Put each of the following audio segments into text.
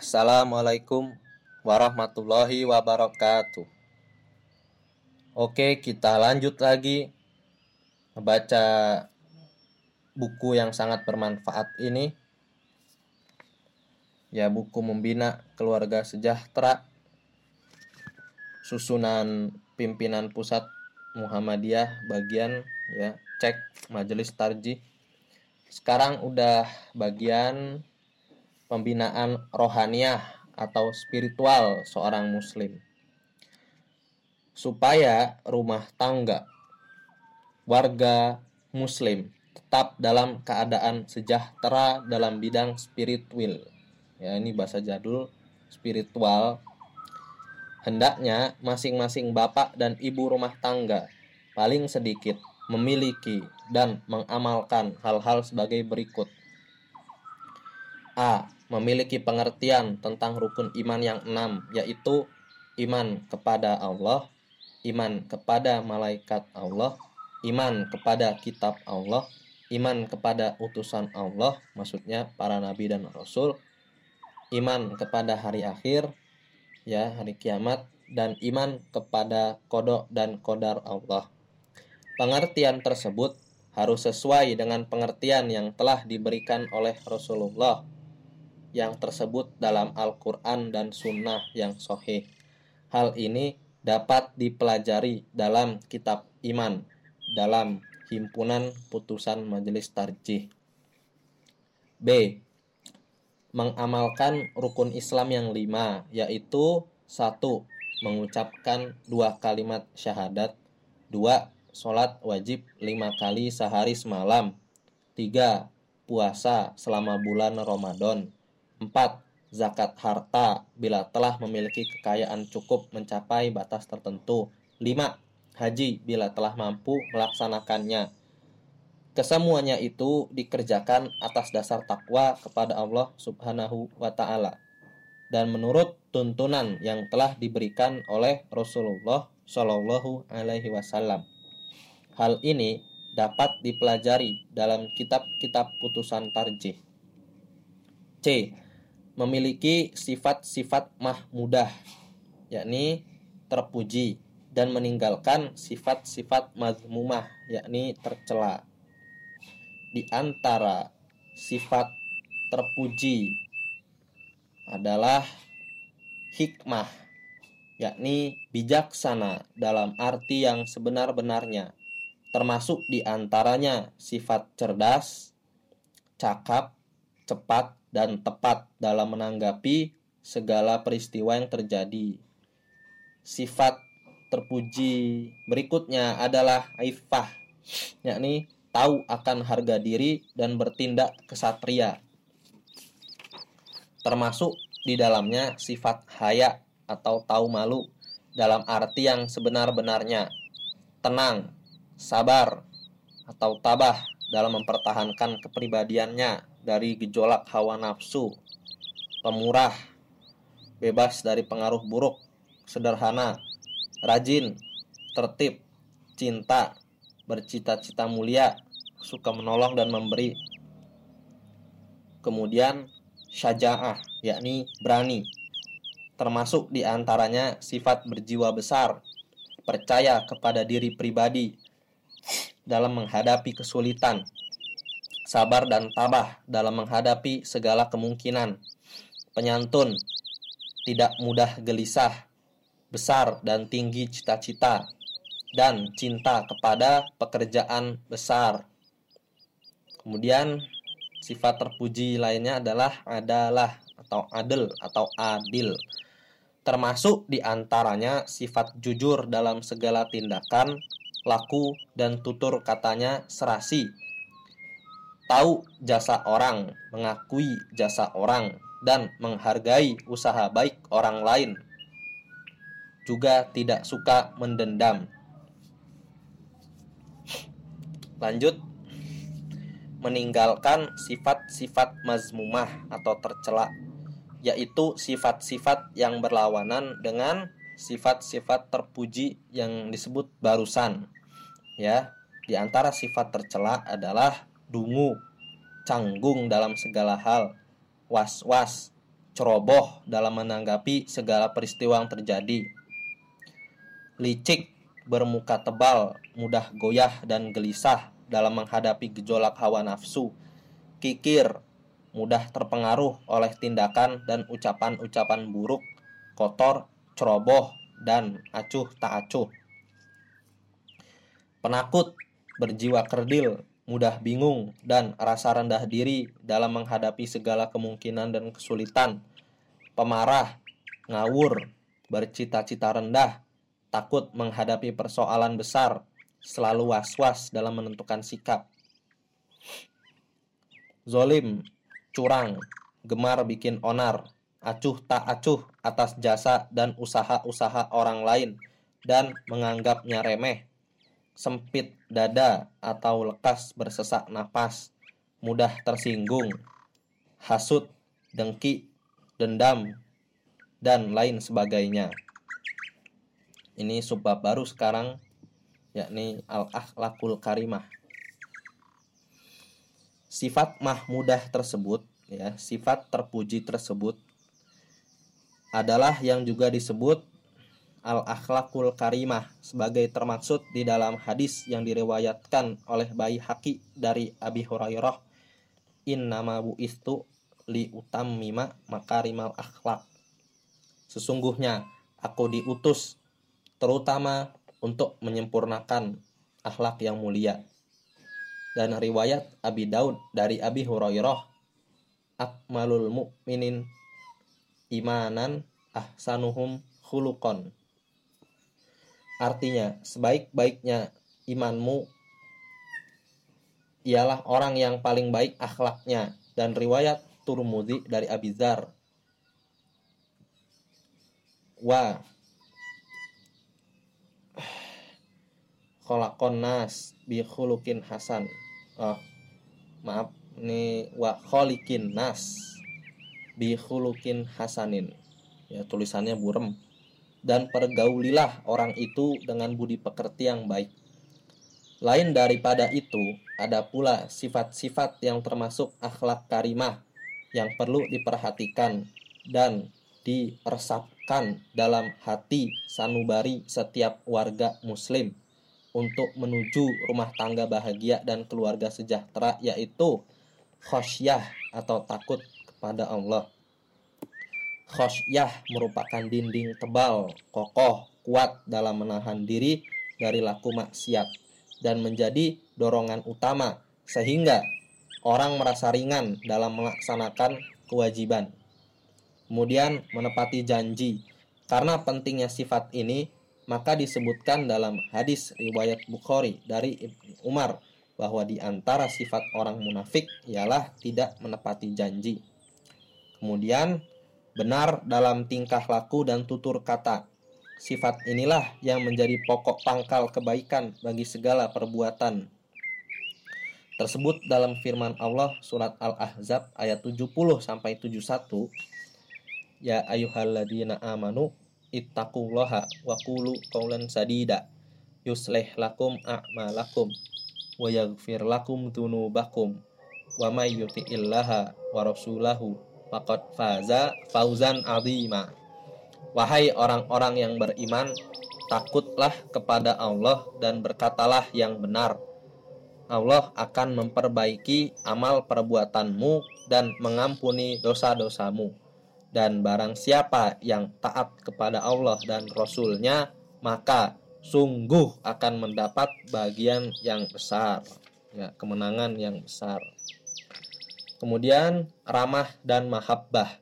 Assalamualaikum warahmatullahi wabarakatuh. Oke, kita lanjut lagi membaca buku yang sangat bermanfaat ini. Ya, buku Membina Keluarga Sejahtera susunan pimpinan pusat Muhammadiyah bagian ya cek majelis tarjih sekarang udah bagian pembinaan rohaniah atau spiritual seorang muslim. Supaya rumah tangga warga muslim tetap dalam keadaan sejahtera dalam bidang spiritual. Ya ini bahasa jadul spiritual. Hendaknya masing-masing bapak dan ibu rumah tangga paling sedikit memiliki dan mengamalkan hal-hal sebagai berikut A memiliki pengertian tentang rukun iman yang enam, yaitu iman kepada Allah, iman kepada malaikat Allah, iman kepada kitab Allah, iman kepada utusan Allah, maksudnya para nabi dan rasul, iman kepada hari akhir, ya hari kiamat, dan iman kepada kodok dan kodar Allah. Pengertian tersebut harus sesuai dengan pengertian yang telah diberikan oleh Rasulullah yang tersebut dalam Al-Quran dan Sunnah yang sohih. Hal ini dapat dipelajari dalam kitab iman, dalam himpunan putusan majelis tarjih. B. Mengamalkan rukun Islam yang lima, yaitu satu Mengucapkan dua kalimat syahadat dua Sholat wajib lima kali sehari semalam tiga Puasa selama bulan Ramadan 4. Zakat harta bila telah memiliki kekayaan cukup mencapai batas tertentu. 5. Haji bila telah mampu melaksanakannya. Kesemuanya itu dikerjakan atas dasar takwa kepada Allah Subhanahu wa taala dan menurut tuntunan yang telah diberikan oleh Rasulullah Shallallahu alaihi wasallam. Hal ini dapat dipelajari dalam kitab-kitab putusan tarjih. C memiliki sifat-sifat mahmudah, yakni terpuji dan meninggalkan sifat-sifat mazmumah, yakni tercela. Di antara sifat terpuji adalah hikmah, yakni bijaksana dalam arti yang sebenar-benarnya, termasuk di antaranya sifat cerdas, cakap, cepat, dan tepat dalam menanggapi segala peristiwa yang terjadi. Sifat terpuji berikutnya adalah aifah, yakni tahu akan harga diri dan bertindak kesatria. Termasuk di dalamnya sifat haya atau tahu malu dalam arti yang sebenar-benarnya. Tenang, sabar, atau tabah dalam mempertahankan kepribadiannya dari gejolak hawa nafsu, pemurah, bebas dari pengaruh buruk, sederhana, rajin, tertib, cinta, bercita-cita mulia, suka menolong dan memberi. Kemudian syaja'ah, yakni berani. Termasuk di antaranya sifat berjiwa besar, percaya kepada diri pribadi dalam menghadapi kesulitan, sabar dan tabah dalam menghadapi segala kemungkinan, penyantun, tidak mudah gelisah, besar dan tinggi cita-cita, dan cinta kepada pekerjaan besar. Kemudian sifat terpuji lainnya adalah adalah atau adil atau adil. Termasuk di antaranya sifat jujur dalam segala tindakan, laku, dan tutur katanya serasi tahu jasa orang, mengakui jasa orang, dan menghargai usaha baik orang lain. Juga tidak suka mendendam. Lanjut, meninggalkan sifat-sifat mazmumah atau tercela, yaitu sifat-sifat yang berlawanan dengan sifat-sifat terpuji yang disebut barusan. Ya, di antara sifat tercela adalah dungu, canggung dalam segala hal, was-was, ceroboh dalam menanggapi segala peristiwa yang terjadi. Licik, bermuka tebal, mudah goyah dan gelisah dalam menghadapi gejolak hawa nafsu. Kikir, mudah terpengaruh oleh tindakan dan ucapan-ucapan buruk, kotor, ceroboh, dan acuh tak acuh. Penakut, berjiwa kerdil, mudah bingung, dan rasa rendah diri dalam menghadapi segala kemungkinan dan kesulitan, pemarah, ngawur, bercita-cita rendah, takut menghadapi persoalan besar, selalu was-was dalam menentukan sikap. Zolim, curang, gemar bikin onar, acuh tak acuh atas jasa dan usaha-usaha orang lain, dan menganggapnya remeh sempit dada atau lekas bersesak napas, mudah tersinggung, hasut, dengki, dendam, dan lain sebagainya. Ini subbab baru sekarang yakni al-akhlakul karimah. Sifat mahmudah tersebut ya, sifat terpuji tersebut adalah yang juga disebut al-akhlakul karimah sebagai termaksud di dalam hadis yang diriwayatkan oleh Bayi Haki dari Abi Hurairah innama bu'istu li utammima makarimal akhlak sesungguhnya aku diutus terutama untuk menyempurnakan akhlak yang mulia. Dan riwayat Abi Daud dari Abi Hurairah akmalul mu'minin imanan ahsanuhum khuluqan Artinya, sebaik-baiknya imanmu ialah orang yang paling baik akhlaknya. Dan riwayat Turmudi dari Abizar wa. Kholakon nas bi khulukin hasan. Oh maaf. Ini wa kholikin nas bi khulukin hasanin. Ya tulisannya burem dan pergaulilah orang itu dengan budi pekerti yang baik. Lain daripada itu, ada pula sifat-sifat yang termasuk akhlak karimah yang perlu diperhatikan dan diresapkan dalam hati sanubari setiap warga muslim untuk menuju rumah tangga bahagia dan keluarga sejahtera yaitu khosyah atau takut kepada Allah. Khosyah merupakan dinding tebal, kokoh, kuat dalam menahan diri dari laku maksiat dan menjadi dorongan utama sehingga orang merasa ringan dalam melaksanakan kewajiban. Kemudian menepati janji. Karena pentingnya sifat ini, maka disebutkan dalam hadis riwayat Bukhari dari Ibnu Umar bahwa di antara sifat orang munafik ialah tidak menepati janji. Kemudian benar dalam tingkah laku dan tutur kata. Sifat inilah yang menjadi pokok pangkal kebaikan bagi segala perbuatan. Tersebut dalam firman Allah surat Al-Ahzab ayat 70 sampai 71. Ya ayyuhalladzina amanu ittaqullaha wa qulu qawlan sadida yuslih lakum a'malakum wa yaghfir lakum dzunubakum wa may yuti'illaha wa rasulahu faqad faza fauzan azima. Wahai orang-orang yang beriman, takutlah kepada Allah dan berkatalah yang benar. Allah akan memperbaiki amal perbuatanmu dan mengampuni dosa-dosamu. Dan barang siapa yang taat kepada Allah dan Rasulnya, maka sungguh akan mendapat bagian yang besar, ya, kemenangan yang besar. Kemudian ramah dan mahabbah.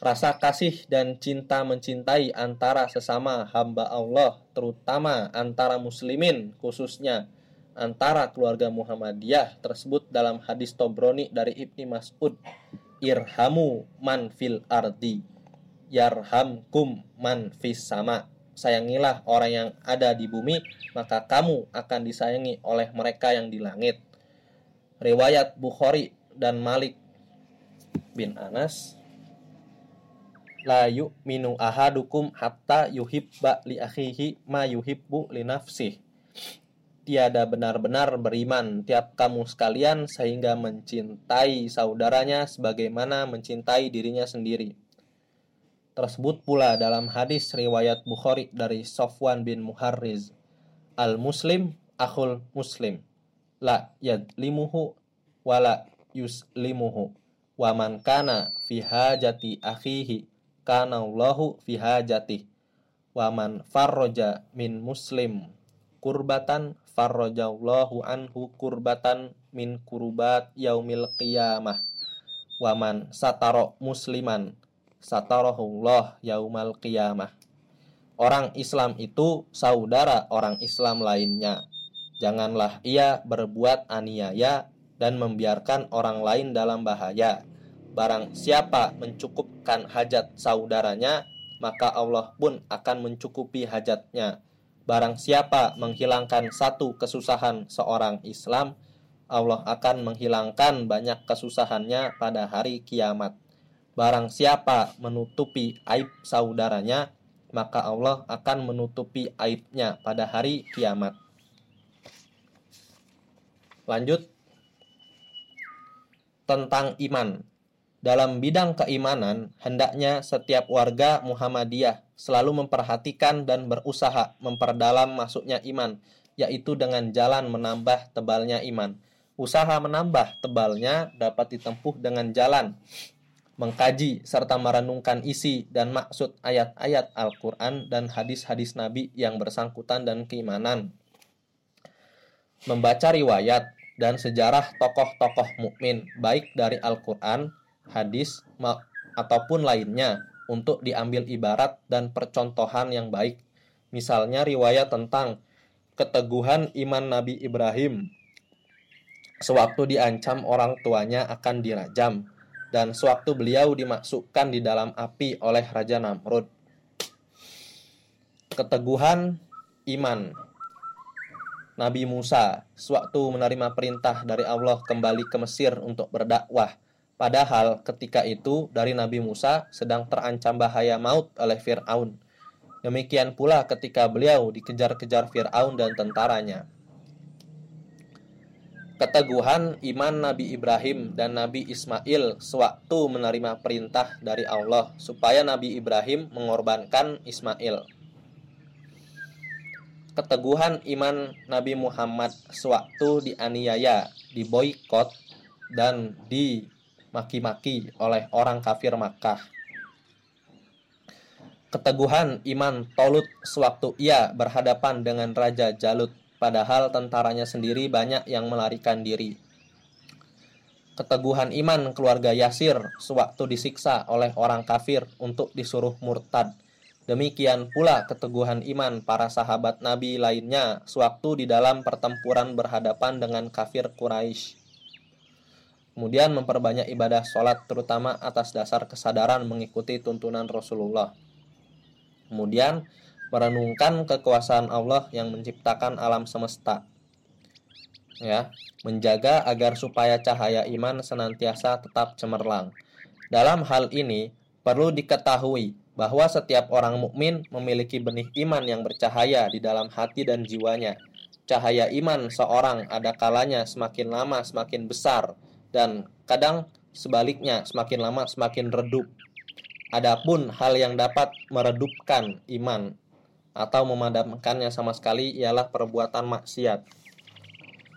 Rasa kasih dan cinta mencintai antara sesama hamba Allah, terutama antara muslimin khususnya antara keluarga Muhammadiyah tersebut dalam hadis Tobroni dari Ibni Mas'ud. Irhamu man fil ardi, yarhamkum man fis sama. Sayangilah orang yang ada di bumi, maka kamu akan disayangi oleh mereka yang di langit. Riwayat Bukhari dan Malik bin Anas la yu'minu ahadukum hatta yuhibba li akhihi ma yuhibbu li nafsih tiada benar-benar beriman tiap kamu sekalian sehingga mencintai saudaranya sebagaimana mencintai dirinya sendiri. Tersebut pula dalam hadis riwayat Bukhari dari Sofwan bin Muharriz. Al-Muslim akhul Muslim. La yadlimuhu wala yuslimuhu. Wa man kana fi hajati akhihi kana Allahu fi hajati. Wa man farroja min muslim kurbatan farrajallahu anhu kurbatan min kurubat yaumil qiyamah waman sataro musliman satarahullah yaumal qiyamah orang Islam itu saudara orang Islam lainnya janganlah ia berbuat aniaya dan membiarkan orang lain dalam bahaya barang siapa mencukupkan hajat saudaranya maka Allah pun akan mencukupi hajatnya Barang siapa menghilangkan satu kesusahan seorang Islam, Allah akan menghilangkan banyak kesusahannya pada hari kiamat. Barang siapa menutupi aib saudaranya, maka Allah akan menutupi aibnya pada hari kiamat. Lanjut tentang iman. Dalam bidang keimanan, hendaknya setiap warga Muhammadiyah selalu memperhatikan dan berusaha memperdalam masuknya iman, yaitu dengan jalan menambah tebalnya iman. Usaha menambah tebalnya dapat ditempuh dengan jalan mengkaji serta merenungkan isi dan maksud ayat-ayat Al-Quran dan hadis-hadis Nabi yang bersangkutan dan keimanan. Membaca riwayat dan sejarah tokoh-tokoh mukmin baik dari Al-Quran hadis, ataupun lainnya untuk diambil ibarat dan percontohan yang baik. Misalnya riwayat tentang keteguhan iman Nabi Ibrahim sewaktu diancam orang tuanya akan dirajam dan sewaktu beliau dimasukkan di dalam api oleh Raja Namrud. Keteguhan iman Nabi Musa sewaktu menerima perintah dari Allah kembali ke Mesir untuk berdakwah Padahal ketika itu dari Nabi Musa sedang terancam bahaya maut oleh Fir'aun. Demikian pula ketika beliau dikejar-kejar Fir'aun dan tentaranya. Keteguhan iman Nabi Ibrahim dan Nabi Ismail sewaktu menerima perintah dari Allah supaya Nabi Ibrahim mengorbankan Ismail. Keteguhan iman Nabi Muhammad sewaktu dianiaya, diboikot, dan di maki-maki oleh orang kafir Makkah. Keteguhan iman Tolut sewaktu ia berhadapan dengan Raja Jalut, padahal tentaranya sendiri banyak yang melarikan diri. Keteguhan iman keluarga Yasir sewaktu disiksa oleh orang kafir untuk disuruh murtad. Demikian pula keteguhan iman para sahabat Nabi lainnya sewaktu di dalam pertempuran berhadapan dengan kafir Quraisy. Kemudian memperbanyak ibadah sholat terutama atas dasar kesadaran mengikuti tuntunan Rasulullah. Kemudian merenungkan kekuasaan Allah yang menciptakan alam semesta. Ya, menjaga agar supaya cahaya iman senantiasa tetap cemerlang. Dalam hal ini perlu diketahui bahwa setiap orang mukmin memiliki benih iman yang bercahaya di dalam hati dan jiwanya. Cahaya iman seorang ada kalanya semakin lama semakin besar, dan kadang sebaliknya semakin lama semakin redup. Adapun hal yang dapat meredupkan iman atau memadamkannya sama sekali ialah perbuatan maksiat.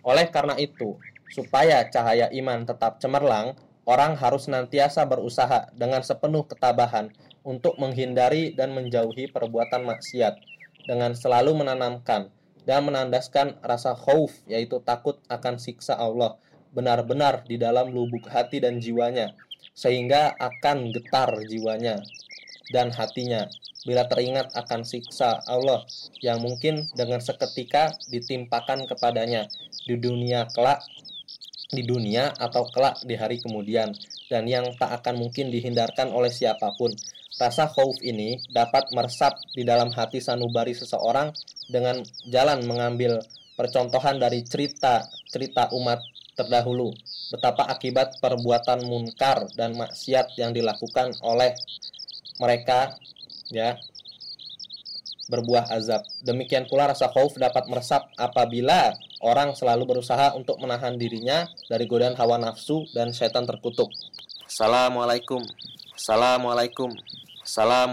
Oleh karena itu, supaya cahaya iman tetap cemerlang, orang harus senantiasa berusaha dengan sepenuh ketabahan untuk menghindari dan menjauhi perbuatan maksiat dengan selalu menanamkan dan menandaskan rasa khauf yaitu takut akan siksa Allah benar-benar di dalam lubuk hati dan jiwanya, sehingga akan getar jiwanya dan hatinya bila teringat akan siksa Allah yang mungkin dengan seketika ditimpakan kepadanya di dunia kelak di dunia atau kelak di hari kemudian dan yang tak akan mungkin dihindarkan oleh siapa pun. Rasa khauf ini dapat meresap di dalam hati sanubari seseorang dengan jalan mengambil percontohan dari cerita cerita umat terdahulu, betapa akibat perbuatan munkar dan maksiat yang dilakukan oleh mereka ya berbuah azab. Demikian pula rasa khauf dapat meresap apabila orang selalu berusaha untuk menahan dirinya dari godaan hawa nafsu dan setan terkutuk. Assalamualaikum. Assalamualaikum. Assalamualaikum.